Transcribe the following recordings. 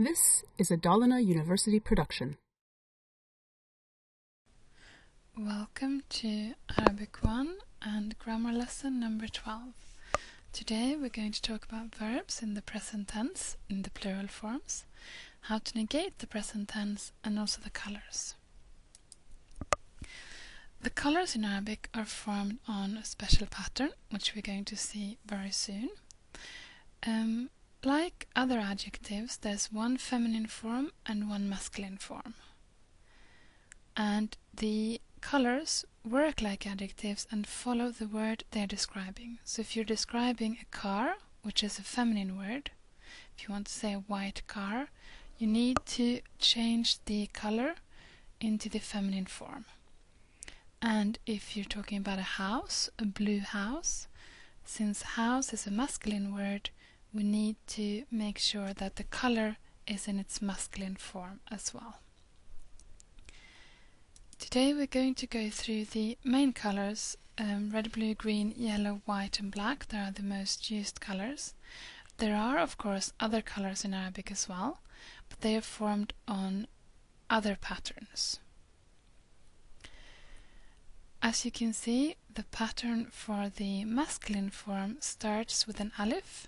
This is a Dalarna University production. Welcome to Arabic 1 and grammar lesson number 12. Today we're going to talk about verbs in the present tense in the plural forms, how to negate the present tense, and also the colors. The colors in Arabic are formed on a special pattern, which we're going to see very soon. Um, like other adjectives, there's one feminine form and one masculine form. And the colors work like adjectives and follow the word they're describing. So if you're describing a car, which is a feminine word, if you want to say a white car, you need to change the color into the feminine form. And if you're talking about a house, a blue house, since house is a masculine word, we need to make sure that the color is in its masculine form as well. Today we're going to go through the main colors um, red, blue, green, yellow, white and black. They are the most used colors. There are of course other colors in Arabic as well, but they are formed on other patterns. As you can see, the pattern for the masculine form starts with an alif,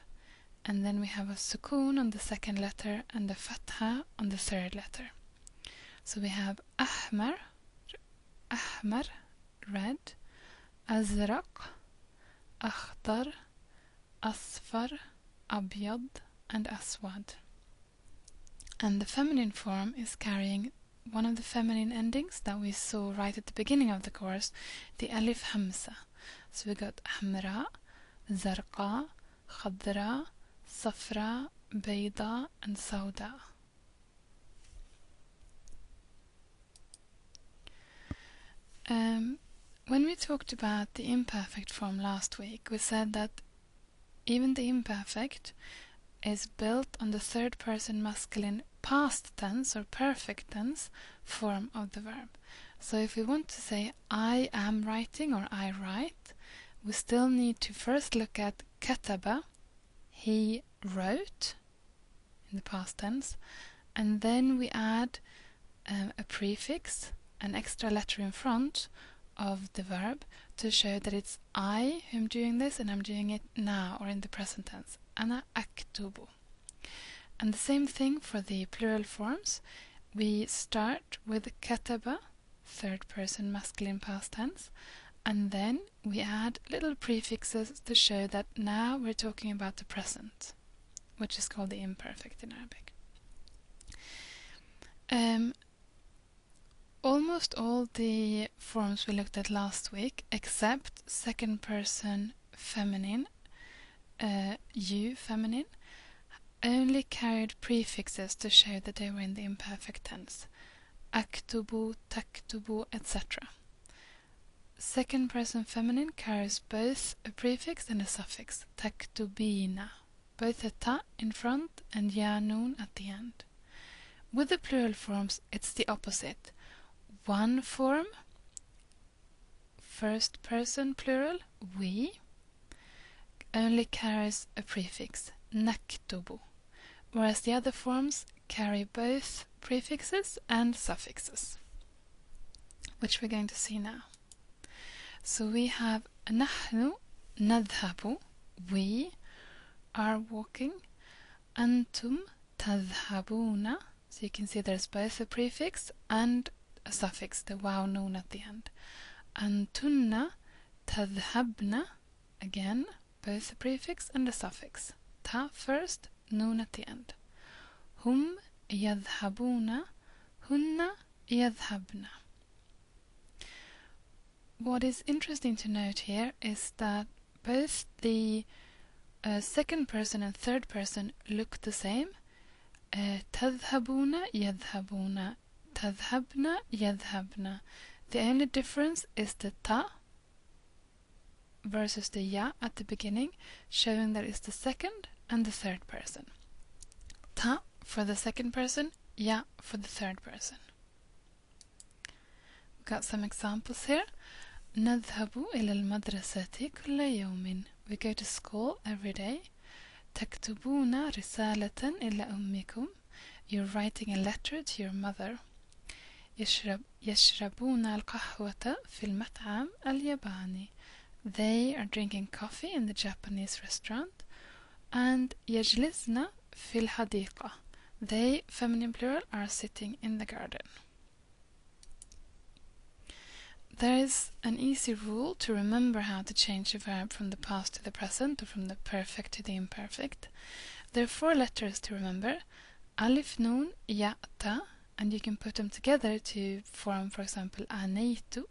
and then we have a sukun on the second letter and a fatha on the third letter. So we have ahmar, ahmar, red, azraq, akhdar, asfar, abyad, and aswad. And the feminine form is carrying one of the feminine endings that we saw right at the beginning of the course, the alif hamza. So we got hamra, zarqa, khadra, safra, bayda, and sauda. Um, when we talked about the imperfect form last week, we said that even the imperfect is built on the third person masculine past tense or perfect tense form of the verb. So if we want to say I am writing or I write, we still need to first look at kataba, he wrote in the past tense, and then we add um, a prefix, an extra letter in front of the verb to show that it's I who am doing this and I'm doing it now or in the present tense. Ana aktubu. And the same thing for the plural forms. We start with kataba, third person masculine past tense, and then we add little prefixes to show that now we're talking about the present, which is called the imperfect in Arabic. Um, almost all the forms we looked at last week, except second person feminine, uh, you feminine, only carried prefixes to show that they were in the imperfect tense. Aktubu, taktubu, etc. Second person feminine carries both a prefix and a suffix, taktubina, both a ta in front and ya nun at the end. With the plural forms, it's the opposite. One form, first person plural, we, only carries a prefix, naktubu whereas the other forms carry both prefixes and suffixes, which we're going to see now. So we have نحن نذهب we are walking. أنتم تذهبون so you can see there's both a prefix and a suffix the waw noun at the end. أنتن تذهبن again both a prefix and a suffix. Ta first noun at the end. Hum يذهبون هن يذهبن What is interesting to note here is that both the uh, second person and third person look the same. Uh, تذهبون يذهبون تذهبن يذهبن The only difference is the ta versus the ya at the beginning, showing that it's the second and the third person. Ta for the second person, ya for the third person. We've got some examples here. نذهب إلى المدرسة كل يوم. We go to school every day. تكتبون رسالة إلى أمكم. you're writing a letter to your mother يشرب يشربون القهوة في المطعم الياباني They are drinking coffee in the Japanese restaurant and يجلسن في الحديقة They, feminine plural, are sitting in the garden. There is an easy rule to remember how to change a verb from the past to the present or from the perfect to the imperfect. There are four letters to remember alif, nun, ya, ta, and you can put them together to form, for example, aneitu,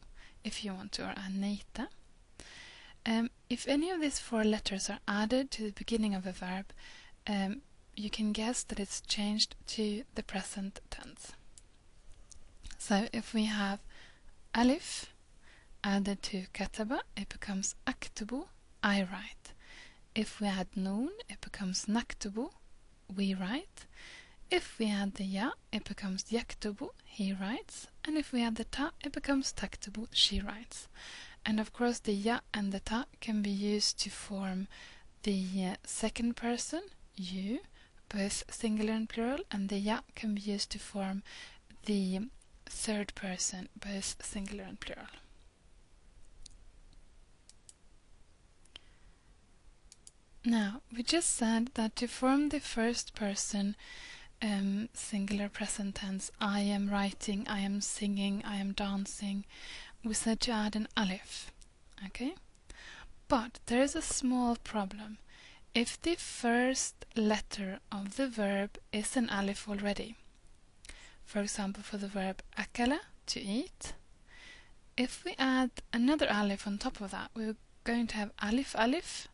if you want to, or aneita. Um, if any of these four letters are added to the beginning of a verb, um, you can guess that it's changed to the present tense. So if we have alif added to kataba, it becomes aktubu, I write. If we add noon, it becomes naktubu, we write. If we add the ya, it becomes yaktubu, he writes. And if we add the ta, it becomes taktubu, she writes. And of course, the ya and the ta can be used to form the uh, second person, you, both singular and plural, and the ya can be used to form the third person, both singular and plural. Now, we just said that to form the first person um, singular present tense, I am writing, I am singing, I am dancing, we said to add an alif. Okay? But there is a small problem. If the first letter of the verb is an alif already, for example, for the verb akala, to eat, if we add another alif on top of that, we're going to have alif alif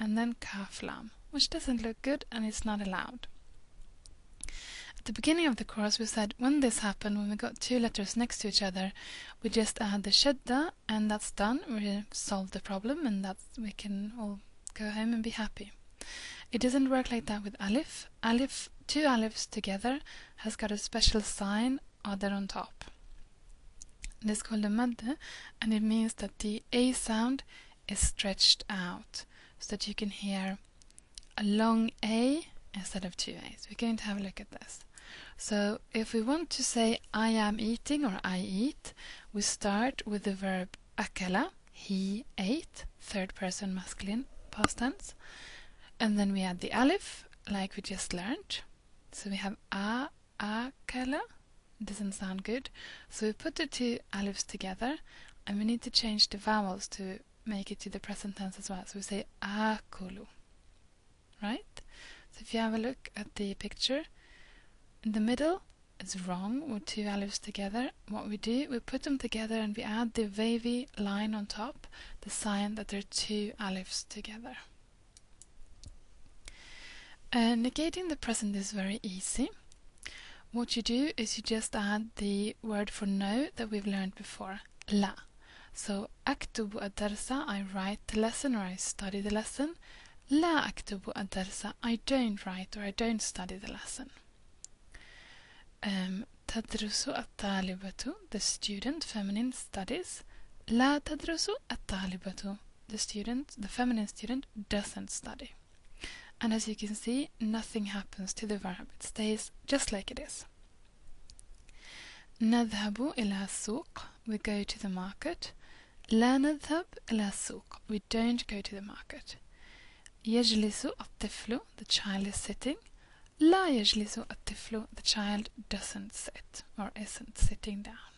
and then kaf lam, which doesn't look good and is not allowed. At the beginning of the course, we said when this happened, when we got two letters next to each other, we just add the shadda, and that's done. We solved the problem, and that we can all go home and be happy. It doesn't work like that with alif. Alif, two alifs together, has got a special sign other on top. It is called a madde, and it means that the a sound is stretched out, so that you can hear a long a instead of two a's. We're going to have a look at this. So if we want to say I am eating or I eat, we start with the verb akala, he ate, third person masculine past tense. And then we add the alif, like we just learned. So we have a, akala. Doesn't sound good. So we put the two alifs together, and we need to change the vowels to make it to the present tense as well. So we say akulu. Right? So if you have a look at the picture, in the middle it's wrong with two alifs together. What we do, we put them together and we add the wavy line on top, the sign that there are two alifs together. Uh, negating the present is very easy. What you do is you just add the word for no that we've learned before, la. So أكتب الدرس I write the lesson or I study the lesson. لا أكتب الدرس I don't write or I don't study the lesson. Um, تدرس الطالبة the student feminine studies. لا تدرس الطالبة the student, the feminine student doesn't study. And as you can see, nothing happens to the verb. It stays just like it is. نذهب إلى السوق we go to the market. لا نذهب إلى السوق we don't go to the market. يجلس الطفل the child is sitting. لا يجلس الطفل the child doesn't sit or isn't sitting down.